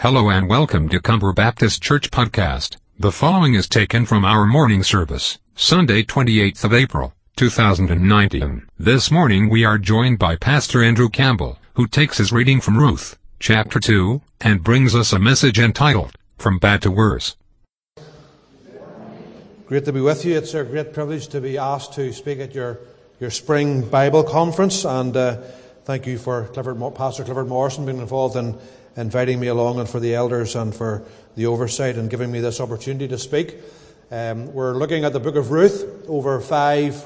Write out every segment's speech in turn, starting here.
Hello and welcome to Cumber Baptist Church Podcast. The following is taken from our morning service, Sunday 28th of April, 2019. This morning we are joined by Pastor Andrew Campbell, who takes his reading from Ruth, chapter 2, and brings us a message entitled, From Bad to Worse. Great to be with you. It's a great privilege to be asked to speak at your, your spring Bible conference, and uh, thank you for Clifford, Pastor Clifford Morrison being involved in inviting me along and for the elders and for the oversight and giving me this opportunity to speak. Um, we're looking at the book of Ruth over five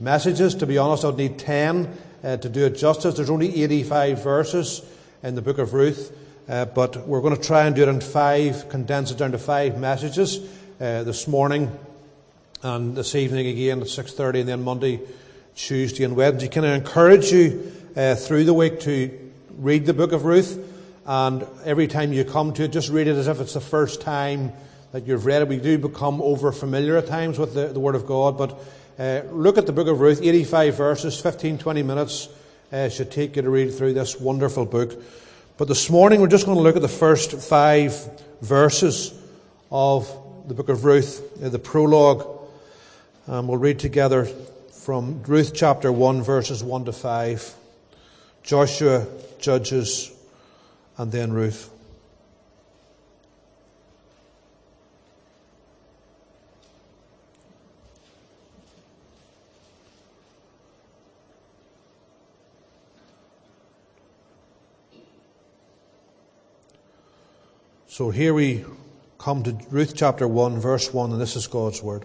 messages. To be honest, I'd need 10 uh, to do it justice. There's only 85 verses in the book of Ruth, uh, but we're going to try and do it in five, condense it down to five messages uh, this morning and this evening again at 6.30 and then Monday, Tuesday and Wednesday. Can I encourage you uh, through the week to read the book of Ruth? And every time you come to it, just read it as if it's the first time that you've read it. We do become over familiar at times with the, the Word of God, but uh, look at the book of Ruth, 85 verses, 15, 20 minutes uh, should take you to read through this wonderful book. But this morning we're just going to look at the first five verses of the book of Ruth, uh, the prologue. And we'll read together from Ruth chapter 1, verses 1 to 5. Joshua, Judges, and then Ruth. So here we come to Ruth chapter 1, verse 1, and this is God's word.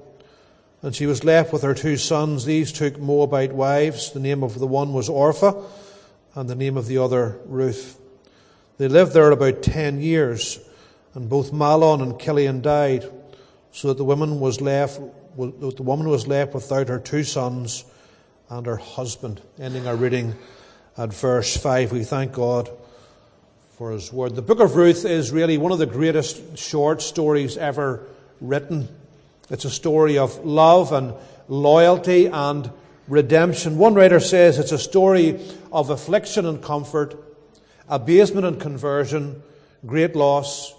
and she was left with her two sons. These took Moabite wives. The name of the one was Orpha, and the name of the other Ruth. They lived there about ten years, and both Mahlon and Chilion died, so that the woman was left. The woman was left without her two sons and her husband. Ending our reading at verse five. We thank God for His word. The book of Ruth is really one of the greatest short stories ever written. It's a story of love and loyalty and redemption. One writer says it's a story of affliction and comfort, abasement and conversion, great loss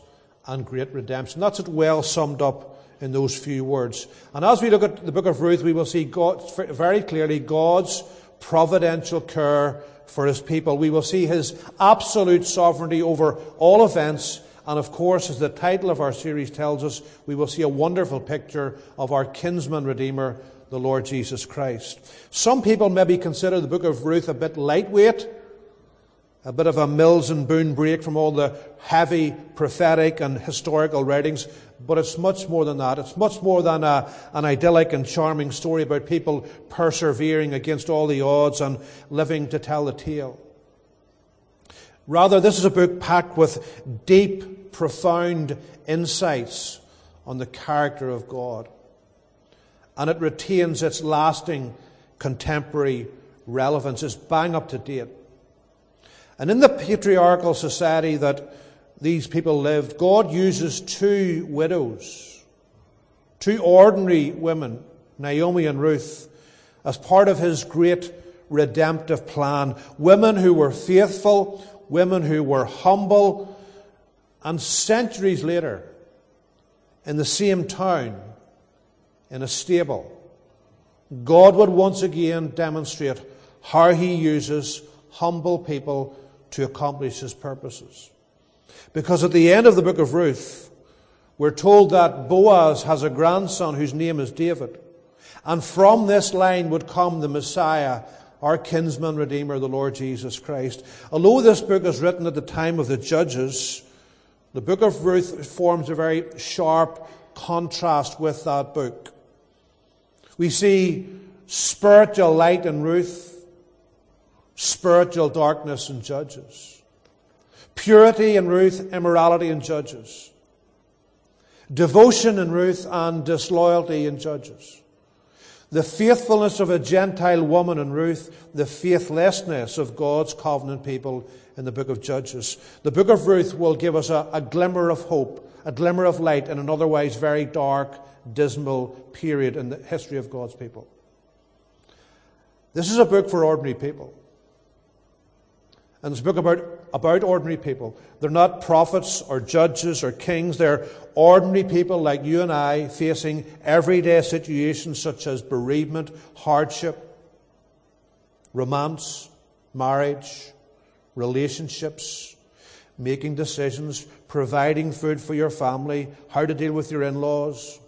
and great redemption. That's it well summed up in those few words. And as we look at the book of Ruth, we will see God, very clearly God's providential care for his people. We will see his absolute sovereignty over all events and of course, as the title of our series tells us, we will see a wonderful picture of our kinsman redeemer, the Lord Jesus Christ. Some people maybe consider the book of Ruth a bit lightweight, a bit of a Mills and Boon break from all the heavy prophetic and historical writings, but it's much more than that. It's much more than a, an idyllic and charming story about people persevering against all the odds and living to tell the tale. Rather, this is a book packed with deep, profound insights on the character of God. And it retains its lasting contemporary relevance. It's bang up to date. And in the patriarchal society that these people lived, God uses two widows, two ordinary women, Naomi and Ruth, as part of his great redemptive plan. Women who were faithful, women who were humble, and centuries later, in the same town, in a stable, God would once again demonstrate how He uses humble people to accomplish His purposes. Because at the end of the book of Ruth, we're told that Boaz has a grandson whose name is David. And from this line would come the Messiah our kinsman redeemer, the Lord Jesus Christ. Although this book is written at the time of the judges, the book of Ruth forms a very sharp contrast with that book. We see spiritual light in Ruth, spiritual darkness in Judges. Purity in Ruth, immorality in Judges. devotion in Ruth and disloyalty in Judges. The faithfulness of a Gentile woman in Ruth, the faithlessness of God's covenant people in the book of Judges. The book of Ruth will give us a, a glimmer of hope, a glimmer of light in an otherwise very dark, dismal period in the history of God's people. This is a book for ordinary people. And it's a book about, about ordinary people. They're not prophets or judges or kings. They're ordinary people like you and I facing everyday situations such as bereavement, hardship, romance, marriage, relationships, making decisions, providing food for your family, how to deal with your in laws,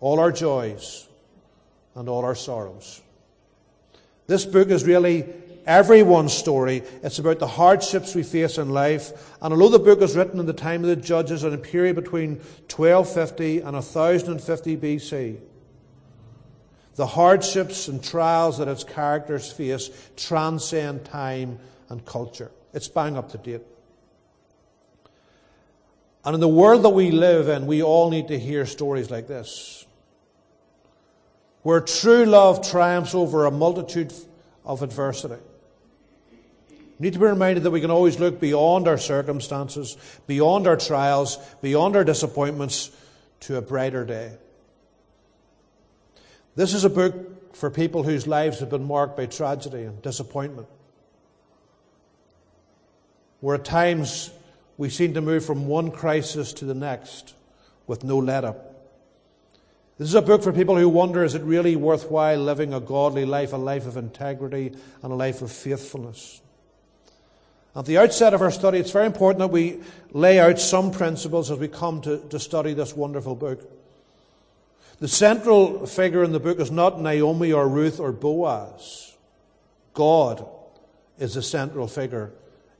all our joys and all our sorrows. This book is really everyone's story. It's about the hardships we face in life. And although the book is written in the time of the judges in a period between 1250 and 1050 BC, the hardships and trials that its characters face transcend time and culture. It's bang up to date. And in the world that we live in, we all need to hear stories like this. Where true love triumphs over a multitude of adversity. We need to be reminded that we can always look beyond our circumstances, beyond our trials, beyond our disappointments to a brighter day. This is a book for people whose lives have been marked by tragedy and disappointment. Where at times we seem to move from one crisis to the next with no let up. This is a book for people who wonder is it really worthwhile living a godly life, a life of integrity, and a life of faithfulness? At the outset of our study, it's very important that we lay out some principles as we come to, to study this wonderful book. The central figure in the book is not Naomi or Ruth or Boaz. God is the central figure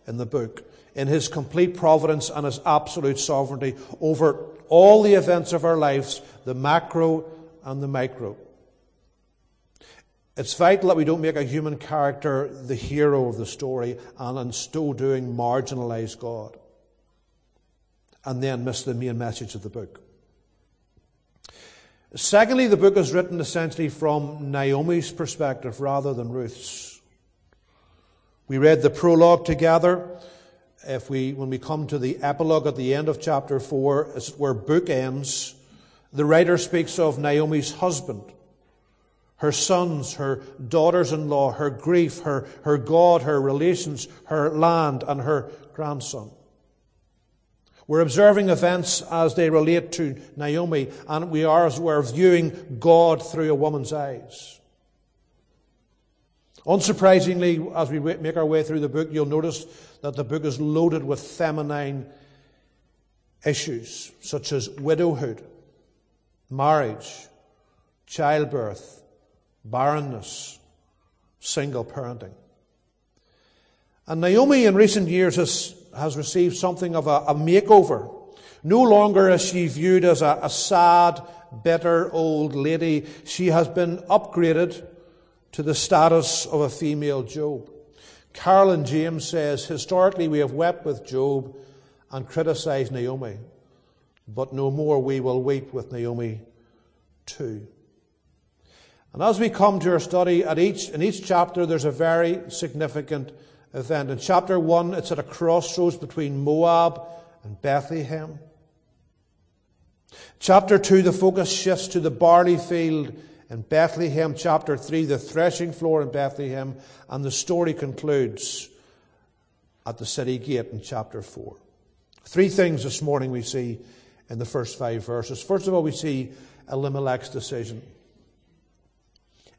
in the book, in his complete providence and his absolute sovereignty over all the events of our lives, the macro and the micro. It's vital that we don't make a human character the hero of the story and in so doing marginalize God and then miss the main message of the book. Secondly, the book is written essentially from Naomi's perspective rather than Ruth's. We read the prologue together. If we, when we come to the epilogue at the end of chapter 4, where the book ends, the writer speaks of Naomi's husband her sons, her daughters in law, her grief, her, her God, her relations, her land, and her grandson. We're observing events as they relate to Naomi, and we are, as we're viewing God through a woman's eyes. Unsurprisingly, as we make our way through the book, you'll notice that the book is loaded with feminine issues, such as widowhood, marriage, childbirth, barrenness, single parenting. And Naomi in recent years has, has received something of a, a makeover. No longer is she viewed as a, a sad, bitter old lady. She has been upgraded to the status of a female Job. Carolyn James says, historically we have wept with Job and criticized Naomi, but no more we will weep with Naomi too. And as we come to our study, at each, in each chapter, there's a very significant event. In chapter 1, it's at a crossroads between Moab and Bethlehem. Chapter 2, the focus shifts to the barley field in Bethlehem. Chapter 3, the threshing floor in Bethlehem. And the story concludes at the city gate in chapter 4. Three things this morning we see in the first five verses. First of all, we see Elimelech's decision.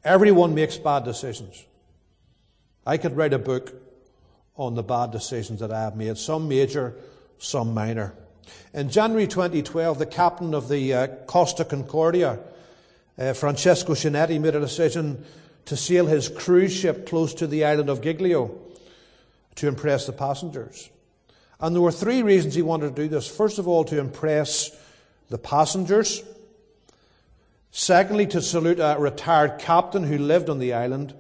Everyone makes bad decisions. I could write a book on the bad decisions that I have made, some major, some minor. In January 2012, the captain of the uh, Costa Concordia, uh, Francesco Cinetti, made a decision to sail his cruise ship close to the island of Giglio to impress the passengers. And there were three reasons he wanted to do this. First of all, to impress the passengers. Secondly, to salute a retired captain who lived on the island,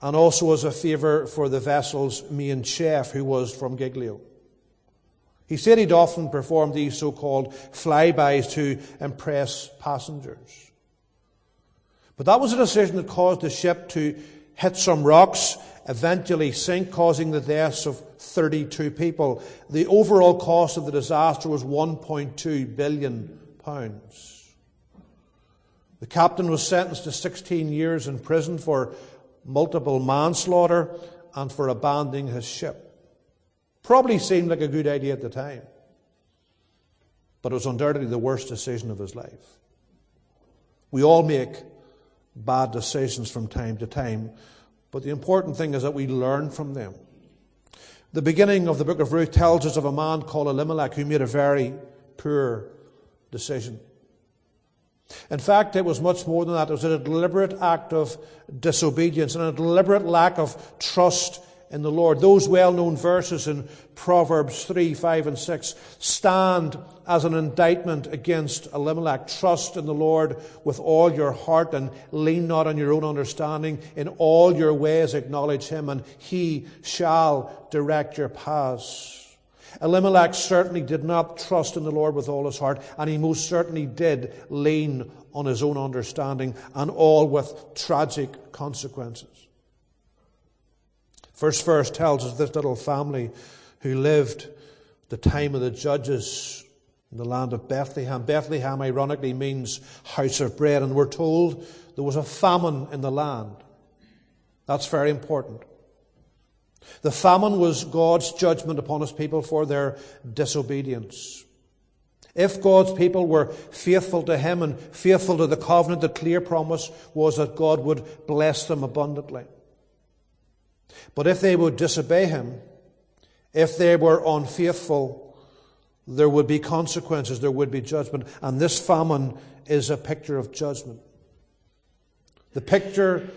and also as a favour for the vessel's main chef, who was from Giglio. He said he'd often performed these so called flybys to impress passengers. But that was a decision that caused the ship to hit some rocks, eventually sink, causing the deaths of 32 people. The overall cost of the disaster was 1.2 billion pounds. The captain was sentenced to 16 years in prison for multiple manslaughter and for abandoning his ship. Probably seemed like a good idea at the time, but it was undoubtedly the worst decision of his life. We all make bad decisions from time to time, but the important thing is that we learn from them. The beginning of the book of Ruth tells us of a man called Elimelech who made a very poor decision. In fact, it was much more than that. It was a deliberate act of disobedience and a deliberate lack of trust in the Lord. Those well known verses in Proverbs 3, 5, and 6 stand as an indictment against Elimelech. Trust in the Lord with all your heart and lean not on your own understanding. In all your ways acknowledge him, and he shall direct your paths. Elimelech certainly did not trust in the Lord with all his heart, and he most certainly did lean on his own understanding, and all with tragic consequences. First verse tells us this little family who lived the time of the judges in the land of Bethlehem. Bethlehem, ironically, means house of bread, and we're told there was a famine in the land. That's very important. The famine was God's judgment upon his people for their disobedience. If God's people were faithful to him and faithful to the covenant, the clear promise was that God would bless them abundantly. But if they would disobey him, if they were unfaithful, there would be consequences, there would be judgment. And this famine is a picture of judgment. The picture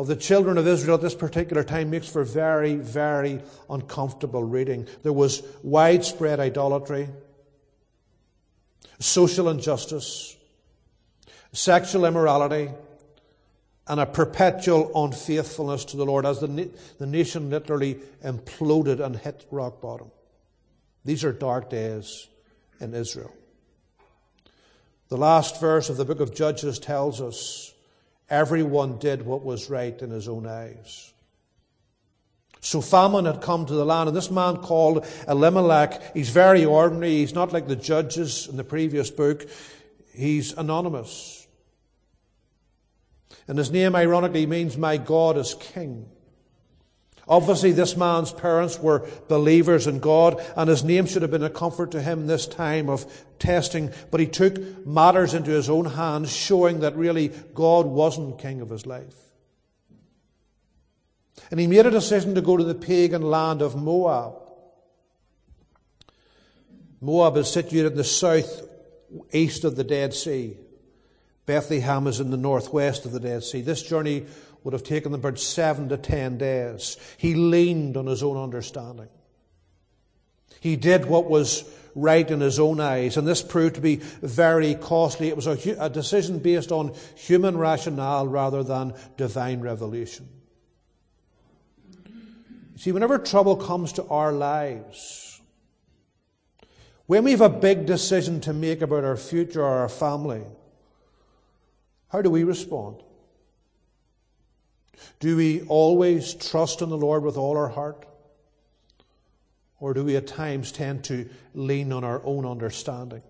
of the children of Israel at this particular time makes for very, very uncomfortable reading. There was widespread idolatry, social injustice, sexual immorality, and a perpetual unfaithfulness to the Lord as the, the nation literally imploded and hit rock bottom. These are dark days in Israel. The last verse of the book of Judges tells us everyone did what was right in his own eyes. So famine had come to the land, and this man called Elimelech, he's very ordinary. He's not like the judges in the previous book. He's anonymous. And his name, ironically, means My God is King. Obviously, this man's parents were believers in God, and his name should have been a comfort to him this time of testing. But he took matters into his own hands, showing that really God wasn't king of his life. And he made a decision to go to the pagan land of Moab. Moab is situated in the south east of the Dead Sea. Bethlehem is in the northwest of the Dead Sea. This journey would have taken them about seven to ten days. He leaned on his own understanding. He did what was right in his own eyes, and this proved to be very costly. It was a, a decision based on human rationale rather than divine revelation. See, whenever trouble comes to our lives, when we have a big decision to make about our future or our family, how do we respond? Do we always trust in the Lord with all our heart? Or do we at times tend to lean on our own understanding?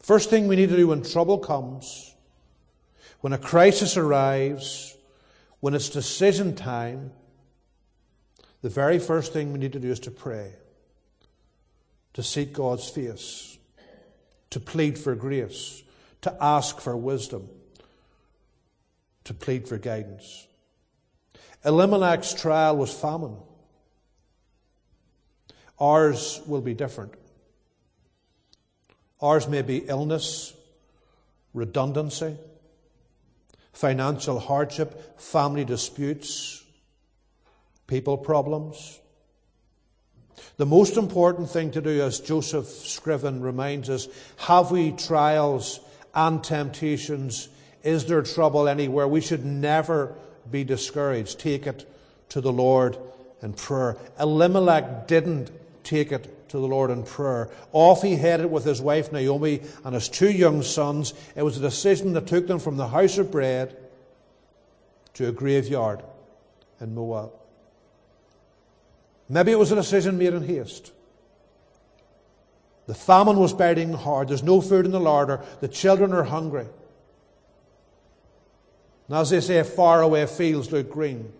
First thing we need to do when trouble comes, when a crisis arrives, when it's decision time, the very first thing we need to do is to pray, to seek God's face, to plead for grace, to ask for wisdom, to plead for guidance. Elimelech's trial was famine. Ours will be different. Ours may be illness, redundancy, financial hardship, family disputes, people problems. The most important thing to do, as Joseph Scriven reminds us, have we trials and temptations. Is there trouble anywhere? We should never be discouraged. Take it to the Lord in prayer. Elimelech didn't take it to the Lord in prayer. Off he headed with his wife Naomi and his two young sons. It was a decision that took them from the house of bread to a graveyard in Moab. Maybe it was a decision made in haste. The famine was biting hard. There's no food in the larder. The children are hungry. And as they say, faraway fields look green.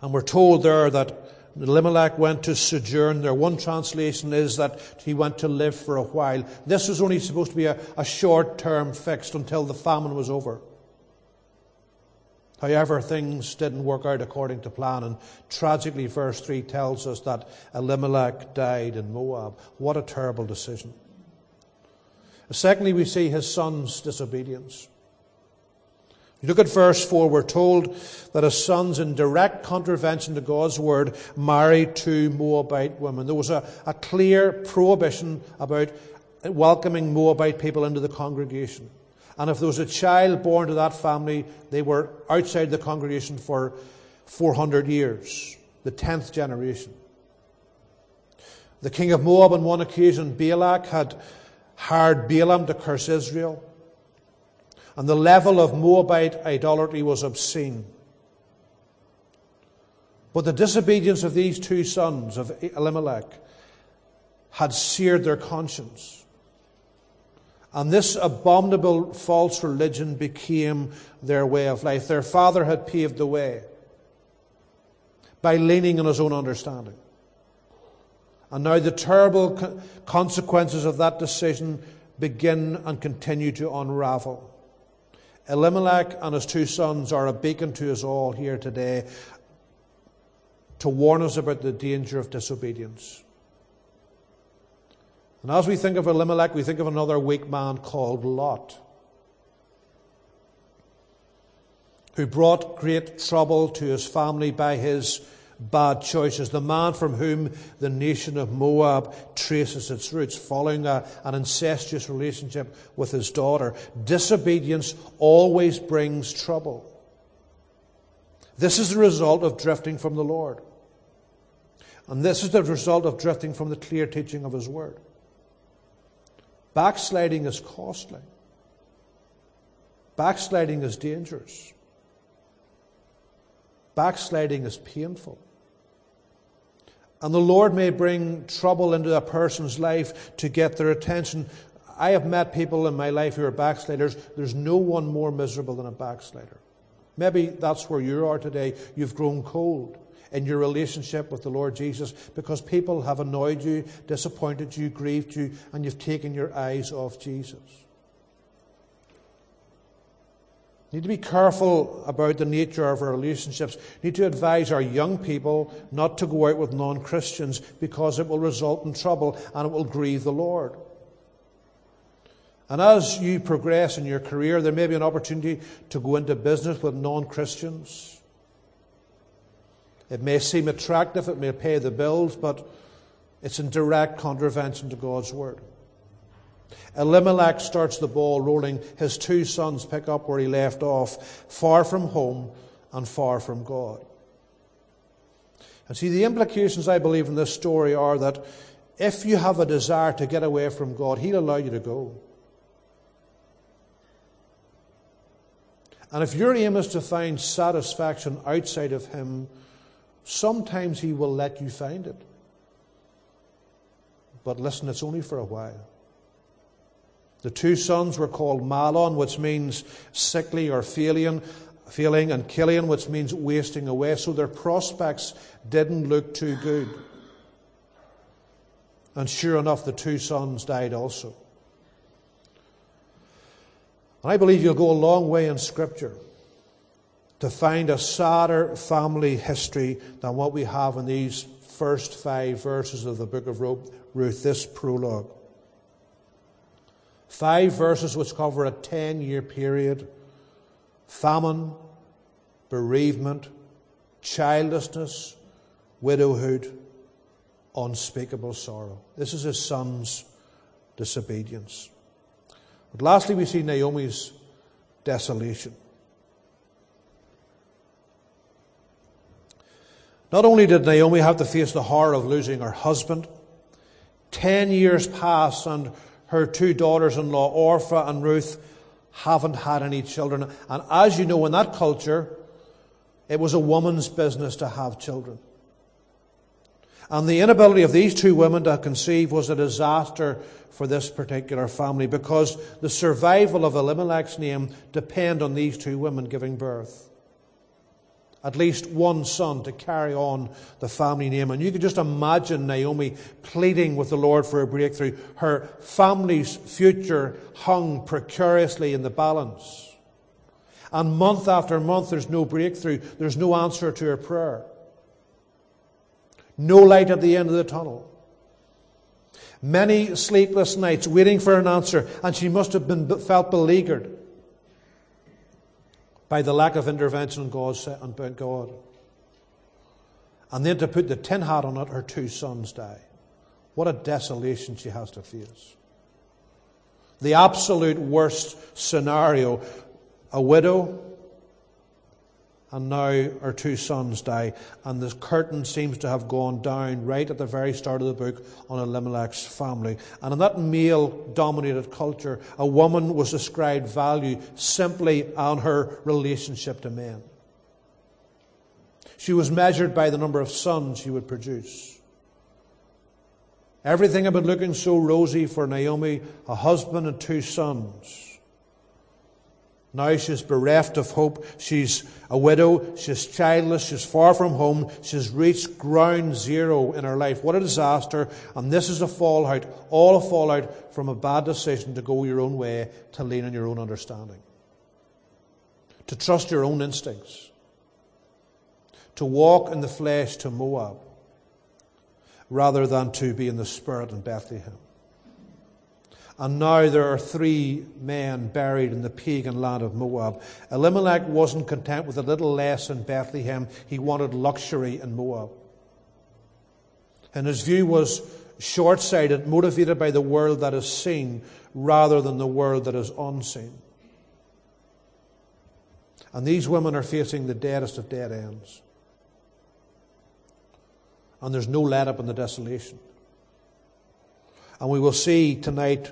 And we're told there that Elimelech went to sojourn there. One translation is that he went to live for a while. This was only supposed to be a, a short term fixed until the famine was over. However, things didn't work out according to plan, and tragically, verse 3 tells us that Elimelech died in Moab. What a terrible decision. Secondly, we see his son's disobedience. You look at verse 4, we're told that his sons, in direct contravention to God's word, married two Moabite women. There was a, a clear prohibition about welcoming Moabite people into the congregation. And if there was a child born to that family, they were outside the congregation for 400 years, the 10th generation. The king of Moab, on one occasion, Balak, had hired Balaam to curse Israel. And the level of Moabite idolatry was obscene. But the disobedience of these two sons of Elimelech had seared their conscience. And this abominable false religion became their way of life. Their father had paved the way by leaning on his own understanding. And now the terrible consequences of that decision begin and continue to unravel. Elimelech and his two sons are a beacon to us all here today to warn us about the danger of disobedience. And as we think of Elimelech, we think of another weak man called Lot, who brought great trouble to his family by his bad choices. The man from whom the nation of Moab traces its roots, following a, an incestuous relationship with his daughter. Disobedience always brings trouble. This is the result of drifting from the Lord. And this is the result of drifting from the clear teaching of his word. Backsliding is costly. Backsliding is dangerous. Backsliding is painful. And the Lord may bring trouble into a person's life to get their attention. I have met people in my life who are backsliders. There's no one more miserable than a backslider. Maybe that's where you are today. You've grown cold in your relationship with the Lord Jesus because people have annoyed you, disappointed you, grieved you, and you've taken your eyes off Jesus. We need to be careful about the nature of our relationships. We need to advise our young people not to go out with non Christians because it will result in trouble and it will grieve the Lord. And as you progress in your career, there may be an opportunity to go into business with non Christians. It may seem attractive, it may pay the bills, but it's in direct contravention to God's word. Elimelech starts the ball rolling. His two sons pick up where he left off, far from home and far from God. And see, the implications, I believe, in this story are that if you have a desire to get away from God, He'll allow you to go. And if your aim is to find satisfaction outside of Him, Sometimes He will let you find it. But listen, it's only for a while. The two sons were called Mahlon, which means sickly or failing, failing, and Chilion, which means wasting away. So their prospects didn't look too good. And sure enough, the two sons died also. I believe you'll go a long way in Scripture to find a sadder family history than what we have in these first five verses of the book of Ruth, this prologue. Five verses which cover a 10 year period famine, bereavement, childlessness, widowhood, unspeakable sorrow. This is his son's disobedience. But lastly, we see Naomi's desolation. Not only did Naomi have to face the horror of losing her husband, ten years pass and her two daughters in law, Orpha and Ruth, haven't had any children. And as you know, in that culture, it was a woman's business to have children. And the inability of these two women to conceive was a disaster for this particular family because the survival of Elimelech's name depended on these two women giving birth. At least one son to carry on the family name. And you could just imagine Naomi pleading with the Lord for a breakthrough. Her family's future hung precariously in the balance. And month after month, there's no breakthrough. There's no answer to her prayer. No light at the end of the tunnel. Many sleepless nights waiting for an answer, and she must have been felt beleaguered by the lack of intervention on God's on God. And then to put the tin hat on it, her two sons die. What a desolation she has to face. The absolute worst scenario a widow and now her two sons die, and the curtain seems to have gone down right at the very start of the book on Elimelech's family. And in that male dominated culture, a woman was ascribed value simply on her relationship to men. She was measured by the number of sons she would produce. Everything had been looking so rosy for Naomi a husband and two sons. Now she's bereft of hope. She's a widow. She's childless. She's far from home. She's reached ground zero in her life. What a disaster. And this is a fallout, all a fallout from a bad decision to go your own way, to lean on your own understanding, to trust your own instincts, to walk in the flesh to Moab, rather than to be in the spirit in Bethlehem. And now there are three men buried in the pagan land of Moab. Elimelech wasn't content with a little less in Bethlehem. He wanted luxury in Moab. And his view was short sighted, motivated by the world that is seen rather than the world that is unseen. And these women are facing the deadest of dead ends. And there's no let up in the desolation. And we will see tonight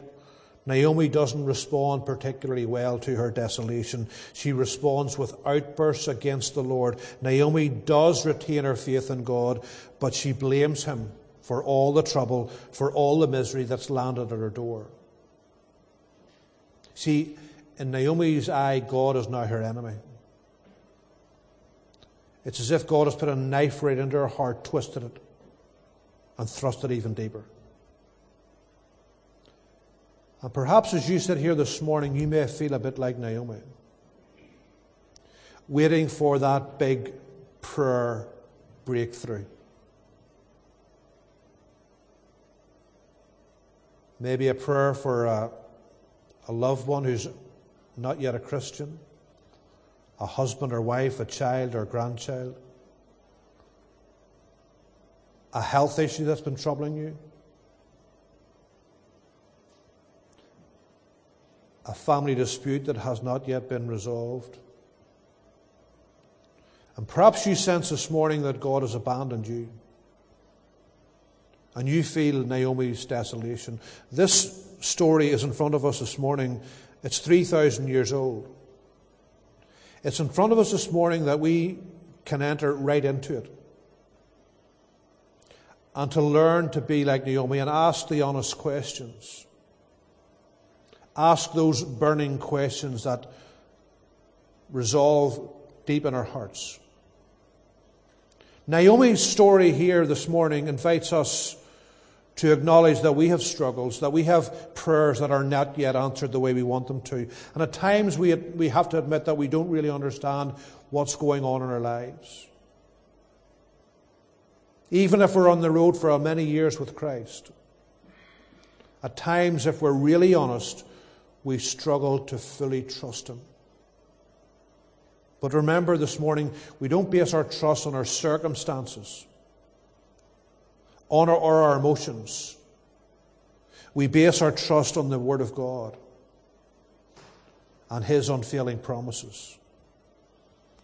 Naomi doesn't respond particularly well to her desolation. She responds with outbursts against the Lord. Naomi does retain her faith in God, but she blames him for all the trouble, for all the misery that's landed at her door. See, in Naomi's eye, God is now her enemy. It's as if God has put a knife right into her heart, twisted it, and thrust it even deeper. And perhaps as you sit here this morning, you may feel a bit like Naomi, waiting for that big prayer breakthrough. Maybe a prayer for a, a loved one who's not yet a Christian, a husband or wife, a child or grandchild, a health issue that's been troubling you. A family dispute that has not yet been resolved. And perhaps you sense this morning that God has abandoned you. And you feel Naomi's desolation. This story is in front of us this morning. It's 3,000 years old. It's in front of us this morning that we can enter right into it. And to learn to be like Naomi and ask the honest questions ask those burning questions that resolve deep in our hearts. Naomi's story here this morning invites us to acknowledge that we have struggles, that we have prayers that are not yet answered the way we want them to. And at times we, we have to admit that we don't really understand what's going on in our lives. Even if we're on the road for many years with Christ. At times, if we're really honest, we struggle to fully trust Him. But remember this morning, we don't base our trust on our circumstances, on our, or our emotions. We base our trust on the Word of God and His unfailing promises.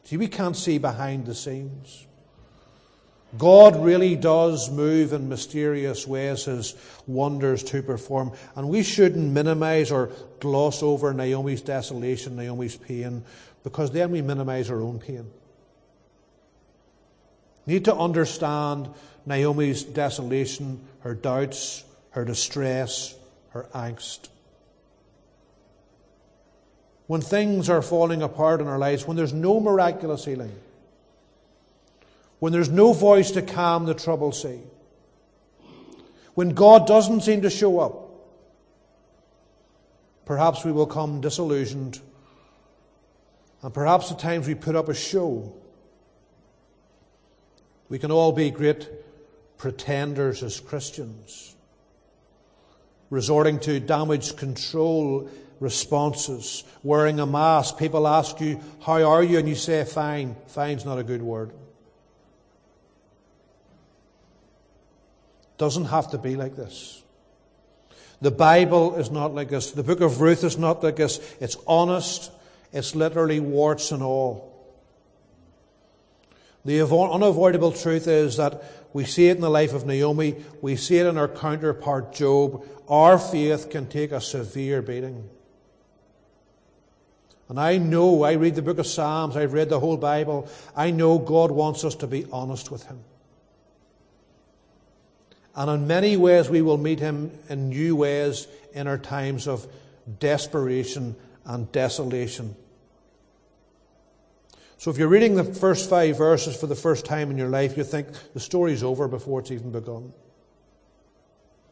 See, we can't see behind the scenes. God really does move in mysterious ways, his wonders to perform. And we shouldn't minimize or gloss over Naomi's desolation, Naomi's pain, because then we minimize our own pain. Need to understand Naomi's desolation, her doubts, her distress, her angst. When things are falling apart in our lives, when there's no miraculous healing, when there's no voice to calm the troubled sea, when God doesn't seem to show up, perhaps we will come disillusioned, and perhaps at times we put up a show. We can all be great pretenders as Christians, resorting to damage control responses, wearing a mask. People ask you, How are you? And you say, Fine. Fine's not a good word. Doesn't have to be like this. The Bible is not like this. The book of Ruth is not like this. It's honest. It's literally warts and all. The unavoidable truth is that we see it in the life of Naomi, we see it in our counterpart Job. Our faith can take a severe beating. And I know, I read the book of Psalms, I've read the whole Bible, I know God wants us to be honest with Him. And in many ways, we will meet him in new ways in our times of desperation and desolation. So, if you're reading the first five verses for the first time in your life, you think the story's over before it's even begun.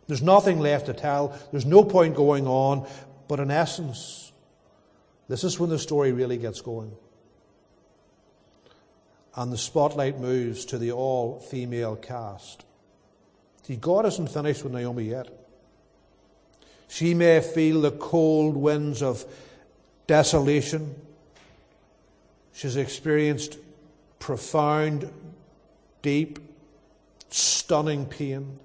There's nothing left to tell, there's no point going on, but in essence, this is when the story really gets going. And the spotlight moves to the all female cast. See, God isn't finished with Naomi yet. She may feel the cold winds of desolation. She's experienced profound, deep, stunning pain.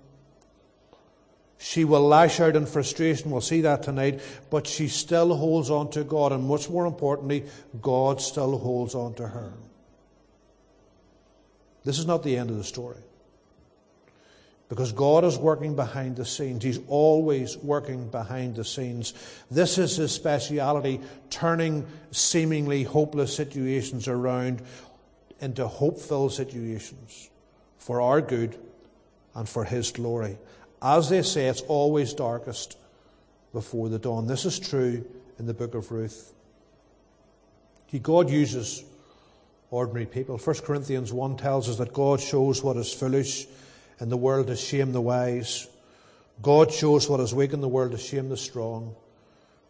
She will lash out in frustration. We'll see that tonight. But she still holds on to God. And much more importantly, God still holds on to her. This is not the end of the story. Because God is working behind the scenes. He's always working behind the scenes. This is His speciality, turning seemingly hopeless situations around into hopeful situations for our good and for His glory. As they say, it's always darkest before the dawn. This is true in the book of Ruth. God uses ordinary people. 1 Corinthians 1 tells us that God shows what is foolish in the world to shame the wise. God shows what is weak in the world to shame the strong.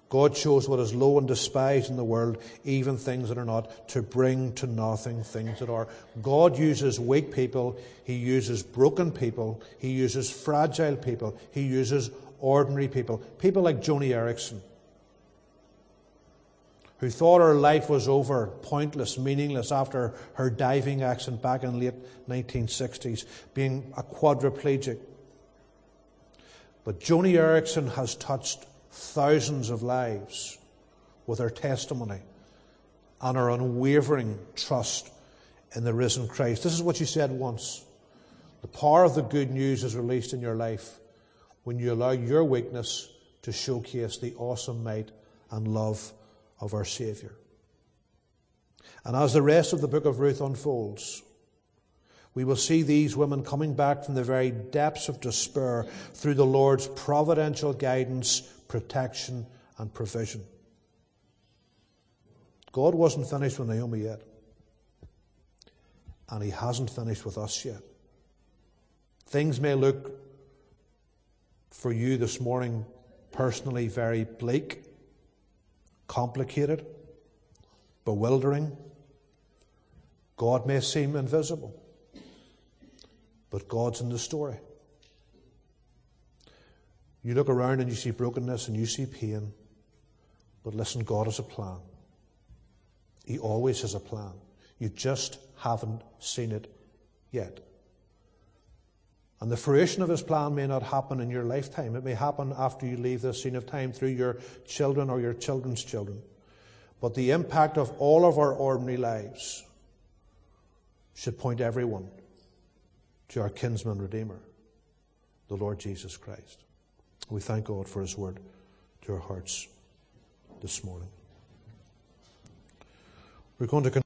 God shows what is low and despised in the world, even things that are not, to bring to nothing things that are. God uses weak people. He uses broken people. He uses fragile people. He uses ordinary people. People like Joni Eareckson who thought her life was over, pointless, meaningless after her diving accident back in the late 1960s, being a quadriplegic. But Joni Eareckson has touched thousands of lives with her testimony and her unwavering trust in the risen Christ. This is what she said once. The power of the good news is released in your life when you allow your weakness to showcase the awesome might and love of our Saviour. And as the rest of the book of Ruth unfolds, we will see these women coming back from the very depths of despair through the Lord's providential guidance, protection, and provision. God wasn't finished with Naomi yet. And He hasn't finished with us yet. Things may look for you this morning personally very bleak complicated, bewildering. God may seem invisible, but God's in the story. You look around and you see brokenness and you see pain, but listen, God has a plan. He always has a plan. You just haven't seen it yet. And the fruition of his plan may not happen in your lifetime. It may happen after you leave this scene of time through your children or your children's children. But the impact of all of our ordinary lives should point everyone to our kinsman redeemer, the Lord Jesus Christ. We thank God for his word to our hearts this morning. We're going to